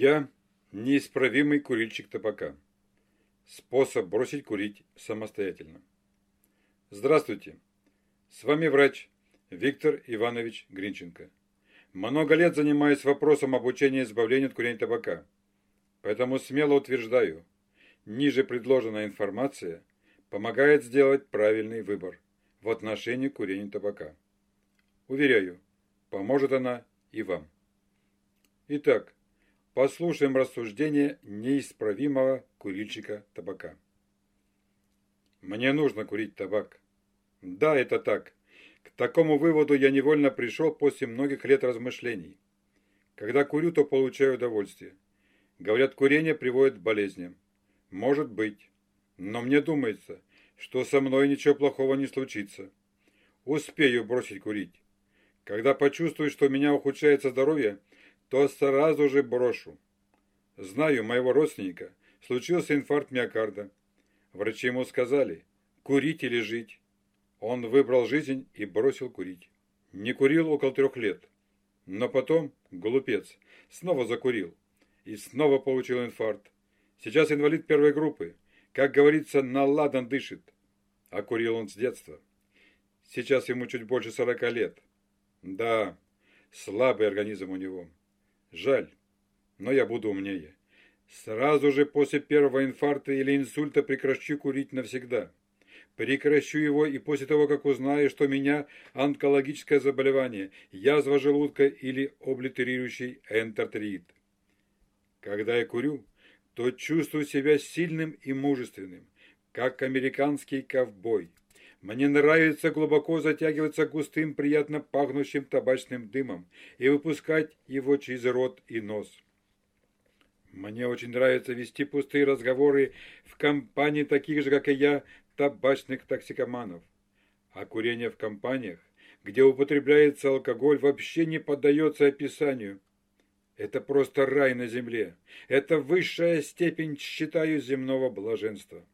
Я неисправимый курильщик табака. Способ бросить курить самостоятельно. Здравствуйте. С вами врач Виктор Иванович Гринченко. Много лет занимаюсь вопросом обучения избавления от курения табака. Поэтому смело утверждаю, ниже предложенная информация помогает сделать правильный выбор в отношении курения табака. Уверяю, поможет она и вам. Итак, Послушаем рассуждение неисправимого курильщика табака. Мне нужно курить табак. Да, это так. К такому выводу я невольно пришел после многих лет размышлений. Когда курю, то получаю удовольствие. Говорят, курение приводит к болезням. Может быть. Но мне думается, что со мной ничего плохого не случится. Успею бросить курить. Когда почувствую, что у меня ухудшается здоровье, то сразу же брошу. Знаю моего родственника, случился инфаркт миокарда. Врачи ему сказали, курить или жить. Он выбрал жизнь и бросил курить. Не курил около трех лет. Но потом, глупец, снова закурил. И снова получил инфаркт. Сейчас инвалид первой группы. Как говорится, на ладан дышит. А курил он с детства. Сейчас ему чуть больше сорока лет. Да, слабый организм у него. Жаль, но я буду умнее. Сразу же после первого инфаркта или инсульта прекращу курить навсегда. Прекращу его и после того, как узнаю, что у меня онкологическое заболевание, язва желудка или облитерирующий энтертрит. Когда я курю, то чувствую себя сильным и мужественным, как американский ковбой. Мне нравится глубоко затягиваться густым, приятно пахнущим табачным дымом и выпускать его через рот и нос. Мне очень нравится вести пустые разговоры в компании таких же, как и я, табачных токсикоманов. А курение в компаниях, где употребляется алкоголь, вообще не поддается описанию. Это просто рай на земле. Это высшая степень, считаю, земного блаженства.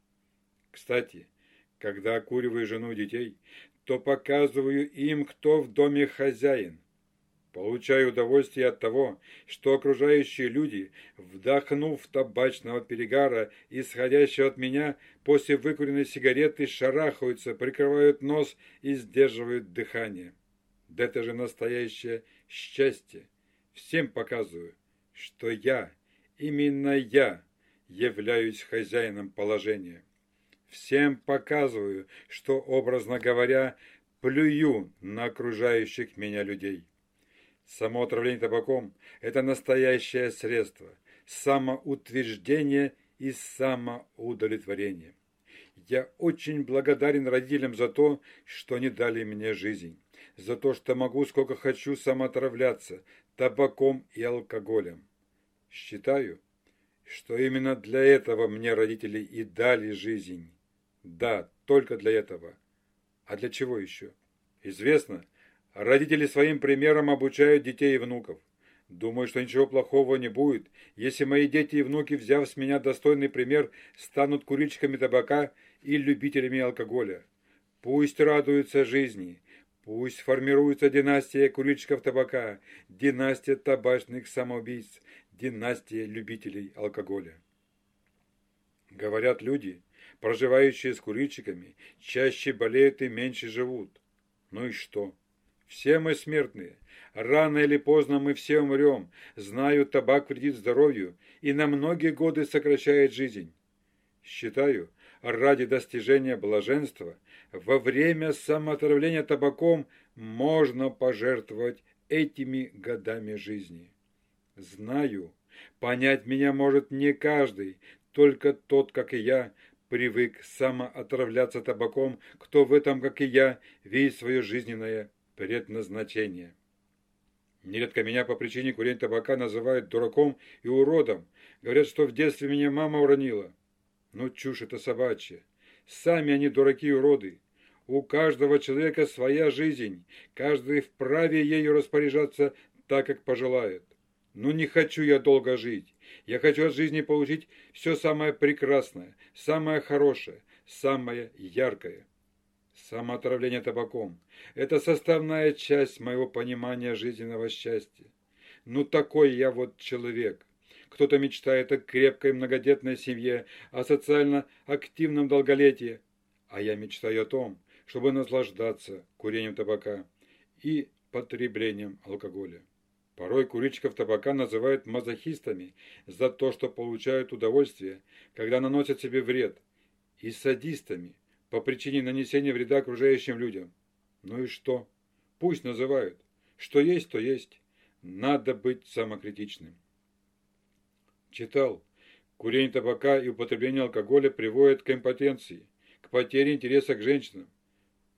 Кстати, когда окуриваю жену и детей, то показываю им, кто в доме хозяин. Получаю удовольствие от того, что окружающие люди, вдохнув табачного перегара, исходящего от меня, после выкуренной сигареты шарахаются, прикрывают нос и сдерживают дыхание. Да это же настоящее счастье. Всем показываю, что я, именно я, являюсь хозяином положения. Всем показываю, что, образно говоря, плюю на окружающих меня людей. Само отравление табаком – это настоящее средство самоутверждения и самоудовлетворения. Я очень благодарен родителям за то, что они дали мне жизнь, за то, что могу сколько хочу самоотравляться табаком и алкоголем. Считаю, что именно для этого мне родители и дали жизнь. Да, только для этого. А для чего еще? Известно, родители своим примером обучают детей и внуков. Думаю, что ничего плохого не будет, если мои дети и внуки, взяв с меня достойный пример, станут курильщиками табака и любителями алкоголя. Пусть радуются жизни, пусть формируется династия курильщиков табака, династия табачных самоубийц, династия любителей алкоголя. Говорят люди – проживающие с курильщиками, чаще болеют и меньше живут. Ну и что? Все мы смертные. Рано или поздно мы все умрем. Знаю, табак вредит здоровью и на многие годы сокращает жизнь. Считаю, ради достижения блаженства во время самоотравления табаком можно пожертвовать этими годами жизни. Знаю, понять меня может не каждый, только тот, как и я, привык самоотравляться табаком, кто в этом, как и я, видит свое жизненное предназначение. Нередко меня по причине курения табака называют дураком и уродом. Говорят, что в детстве меня мама уронила. Ну, чушь это собачья. Сами они дураки и уроды. У каждого человека своя жизнь. Каждый вправе ею распоряжаться так, как пожелает. Но не хочу я долго жить. Я хочу от жизни получить все самое прекрасное, самое хорошее, самое яркое. Самоотравление табаком – это составная часть моего понимания жизненного счастья. Ну такой я вот человек. Кто-то мечтает о крепкой многодетной семье, о социально активном долголетии. А я мечтаю о том, чтобы наслаждаться курением табака и потреблением алкоголя. Порой курильщиков табака называют мазохистами за то, что получают удовольствие, когда наносят себе вред, и садистами по причине нанесения вреда окружающим людям. Ну и что? Пусть называют. Что есть, то есть. Надо быть самокритичным. Читал. Курение табака и употребление алкоголя приводят к импотенции, к потере интереса к женщинам.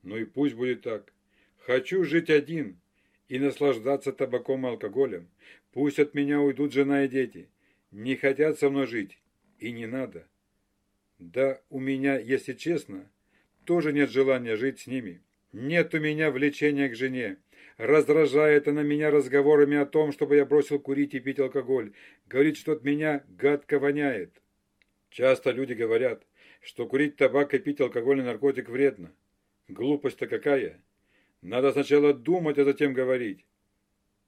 Ну и пусть будет так. Хочу жить один и наслаждаться табаком и алкоголем. Пусть от меня уйдут жена и дети. Не хотят со мной жить. И не надо. Да у меня, если честно, тоже нет желания жить с ними. Нет у меня влечения к жене. Раздражает она меня разговорами о том, чтобы я бросил курить и пить алкоголь. Говорит, что от меня гадко воняет. Часто люди говорят, что курить табак и пить алкогольный наркотик вредно. Глупость-то какая? Надо сначала думать, а затем говорить.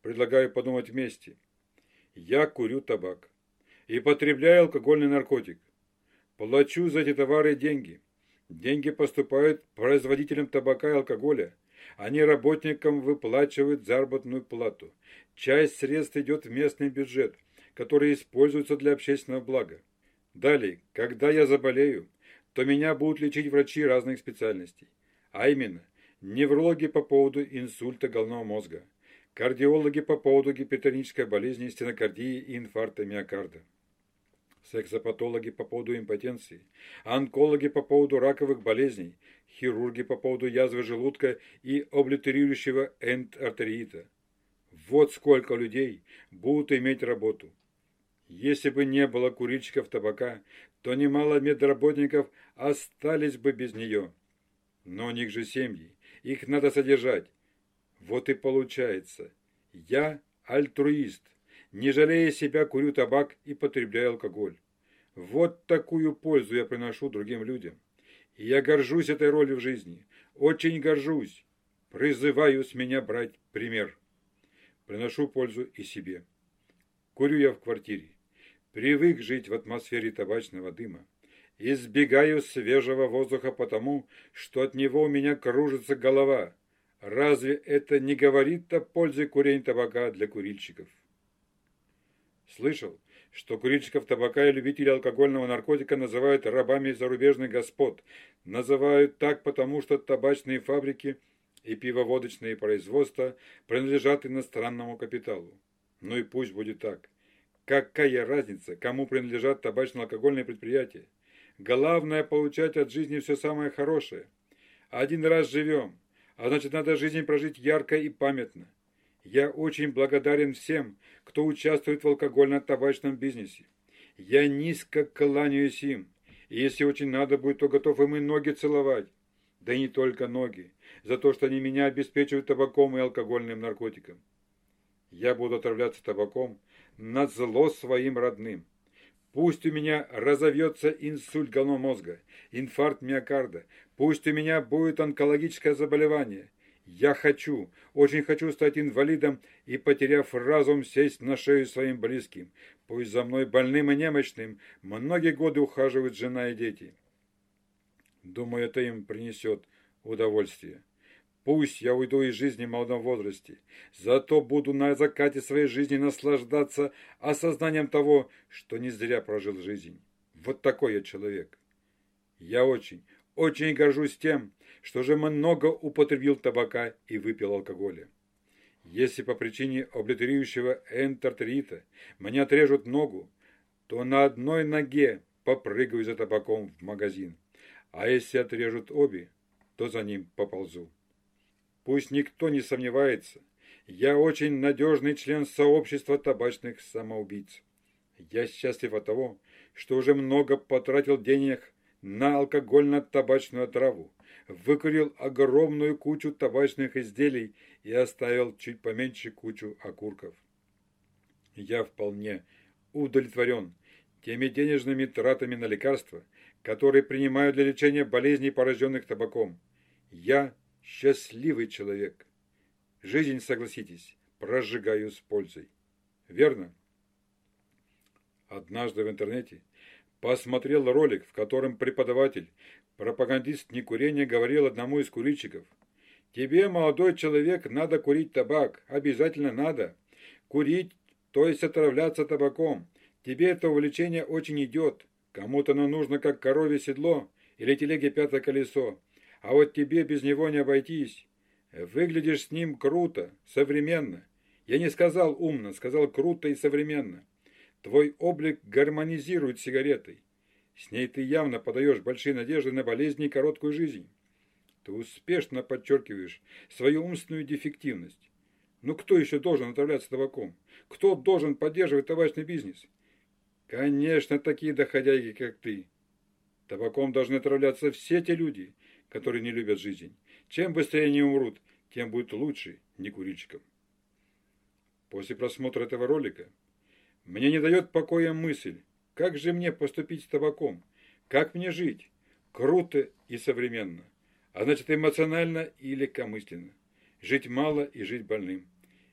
Предлагаю подумать вместе. Я курю табак и потребляю алкогольный наркотик. Плачу за эти товары деньги. Деньги поступают производителям табака и алкоголя. Они работникам выплачивают заработную плату. Часть средств идет в местный бюджет, который используется для общественного блага. Далее, когда я заболею, то меня будут лечить врачи разных специальностей. А именно, неврологи по поводу инсульта головного мозга, кардиологи по поводу гипертонической болезни, стенокардии и инфаркта миокарда сексопатологи по поводу импотенции, онкологи по поводу раковых болезней, хирурги по поводу язвы желудка и облитерирующего эндартериита. Вот сколько людей будут иметь работу. Если бы не было курильщиков табака, то немало медработников остались бы без нее. Но у них же семьи, их надо содержать. Вот и получается, я альтруист – не жалея себя, курю табак и потребляю алкоголь. Вот такую пользу я приношу другим людям. И я горжусь этой ролью в жизни. Очень горжусь. Призываю с меня брать пример. Приношу пользу и себе. Курю я в квартире. Привык жить в атмосфере табачного дыма. Избегаю свежего воздуха потому, что от него у меня кружится голова. Разве это не говорит о пользе курения табака для курильщиков? Слышал, что курильщиков табака и любителей алкогольного наркотика называют рабами зарубежных господ. Называют так, потому что табачные фабрики и пивоводочные производства принадлежат иностранному капиталу. Ну и пусть будет так. Какая разница, кому принадлежат табачно-алкогольные предприятия? Главное получать от жизни все самое хорошее. Один раз живем, а значит надо жизнь прожить ярко и памятно. Я очень благодарен всем, кто участвует в алкогольно-табачном бизнесе. Я низко кланяюсь им, и если очень надо будет, то готов им и ноги целовать. Да и не только ноги, за то, что они меня обеспечивают табаком и алкогольным наркотиком. Я буду отравляться табаком на зло своим родным. Пусть у меня разовьется инсульт головного мозга, инфаркт миокарда, пусть у меня будет онкологическое заболевание – я хочу, очень хочу стать инвалидом и, потеряв разум, сесть на шею своим близким. Пусть за мной больным и немощным многие годы ухаживают жена и дети. Думаю, это им принесет удовольствие. Пусть я уйду из жизни в молодом возрасте, зато буду на закате своей жизни наслаждаться осознанием того, что не зря прожил жизнь. Вот такой я человек. Я очень, очень горжусь тем, что же много употребил табака и выпил алкоголя. Если по причине облитерирующего энтертерита мне отрежут ногу, то на одной ноге попрыгаю за табаком в магазин, а если отрежут обе, то за ним поползу. Пусть никто не сомневается, я очень надежный член сообщества табачных самоубийц. Я счастлив от того, что уже много потратил денег на алкогольно-табачную траву, выкурил огромную кучу табачных изделий и оставил чуть поменьше кучу окурков. Я вполне удовлетворен теми денежными тратами на лекарства, которые принимаю для лечения болезней, порожденных табаком. Я счастливый человек. Жизнь, согласитесь, прожигаю с пользой. Верно? однажды в интернете посмотрел ролик, в котором преподаватель, пропагандист некурения говорил одному из курильщиков, «Тебе, молодой человек, надо курить табак, обязательно надо. Курить, то есть отравляться табаком. Тебе это увлечение очень идет. Кому-то оно нужно, как коровье седло или телеге пятое колесо. А вот тебе без него не обойтись. Выглядишь с ним круто, современно. Я не сказал умно, сказал круто и современно. Твой облик гармонизирует с сигаретой. С ней ты явно подаешь большие надежды на болезни и короткую жизнь. Ты успешно подчеркиваешь свою умственную дефективность. Ну кто еще должен отравляться табаком? Кто должен поддерживать табачный бизнес? Конечно, такие доходяги, как ты. Табаком должны отравляться все те люди, которые не любят жизнь. Чем быстрее они умрут, тем будет лучше некурильщикам. После просмотра этого ролика мне не дает покоя мысль, как же мне поступить с табаком, как мне жить, круто и современно, а значит эмоционально и легкомысленно, жить мало и жить больным,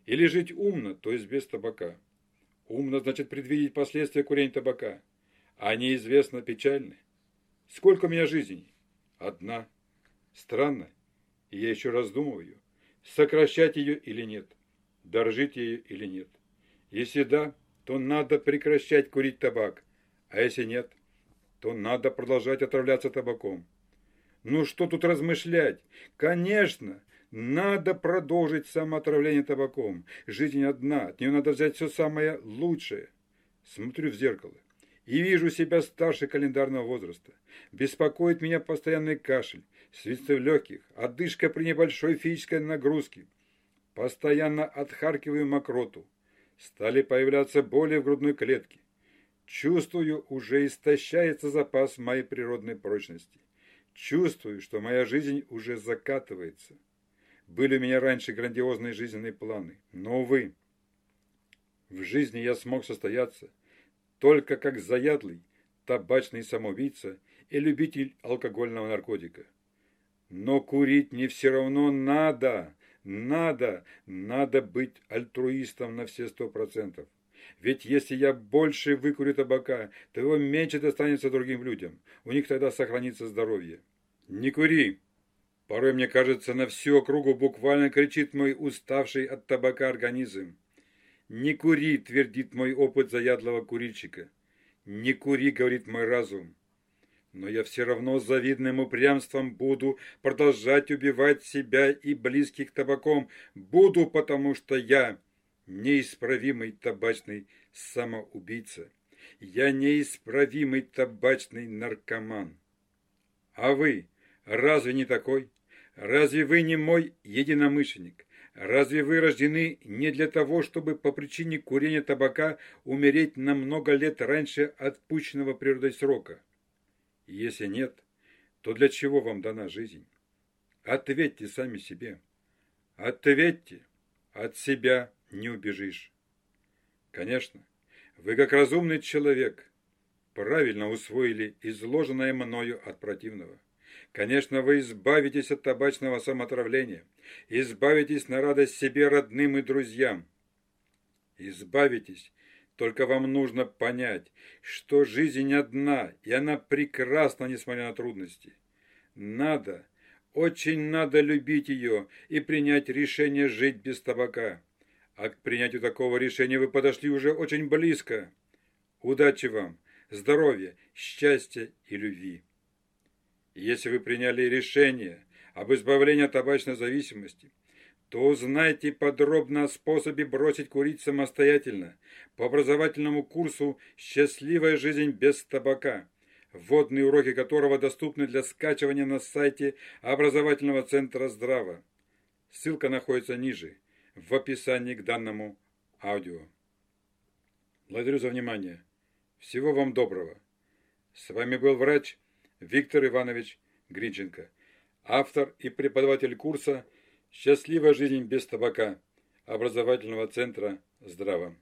или жить умно, то есть без табака. Умно значит предвидеть последствия курения табака, а неизвестно печальны. Сколько у меня жизней? Одна. Странно, и я еще раздумываю, сокращать ее или нет дорожить ею или нет. Если да, то надо прекращать курить табак, а если нет, то надо продолжать отравляться табаком. Ну что тут размышлять? Конечно, надо продолжить самоотравление табаком. Жизнь одна, от нее надо взять все самое лучшее. Смотрю в зеркало и вижу себя старше календарного возраста. Беспокоит меня постоянный кашель, свисты в легких, одышка при небольшой физической нагрузке. Постоянно отхаркиваю мокроту. Стали появляться боли в грудной клетке. Чувствую, уже истощается запас моей природной прочности. Чувствую, что моя жизнь уже закатывается. Были у меня раньше грандиозные жизненные планы, но, увы, в жизни я смог состояться только как заядлый, табачный самоубийца и любитель алкогольного наркотика. Но курить мне все равно надо, надо, надо быть альтруистом на все сто процентов. Ведь если я больше выкурю табака, то его меньше достанется другим людям. У них тогда сохранится здоровье. Не кури! Порой, мне кажется, на всю округу буквально кричит мой уставший от табака организм. «Не кури!» – твердит мой опыт заядлого курильщика. «Не кури!» – говорит мой разум но я все равно с завидным упрямством буду продолжать убивать себя и близких табаком. Буду, потому что я неисправимый табачный самоубийца. Я неисправимый табачный наркоман. А вы разве не такой? Разве вы не мой единомышленник? Разве вы рождены не для того, чтобы по причине курения табака умереть на много лет раньше отпущенного природой срока? Если нет, то для чего вам дана жизнь? Ответьте сами себе. Ответьте. От себя не убежишь. Конечно, вы как разумный человек правильно усвоили изложенное мною от противного. Конечно, вы избавитесь от табачного самоотравления, избавитесь на радость себе, родным и друзьям. Избавитесь только вам нужно понять, что жизнь одна, и она прекрасна, несмотря на трудности. Надо, очень надо любить ее и принять решение жить без табака. А к принятию такого решения вы подошли уже очень близко. Удачи вам, здоровья, счастья и любви. Если вы приняли решение об избавлении от табачной зависимости – то узнайте подробно о способе бросить курить самостоятельно по образовательному курсу «Счастливая жизнь без табака», вводные уроки которого доступны для скачивания на сайте образовательного центра «Здраво». Ссылка находится ниже, в описании к данному аудио. Благодарю за внимание. Всего вам доброго. С вами был врач Виктор Иванович Гринченко, автор и преподаватель курса «Счастливая жизнь без табака» образовательного центра «Здраво».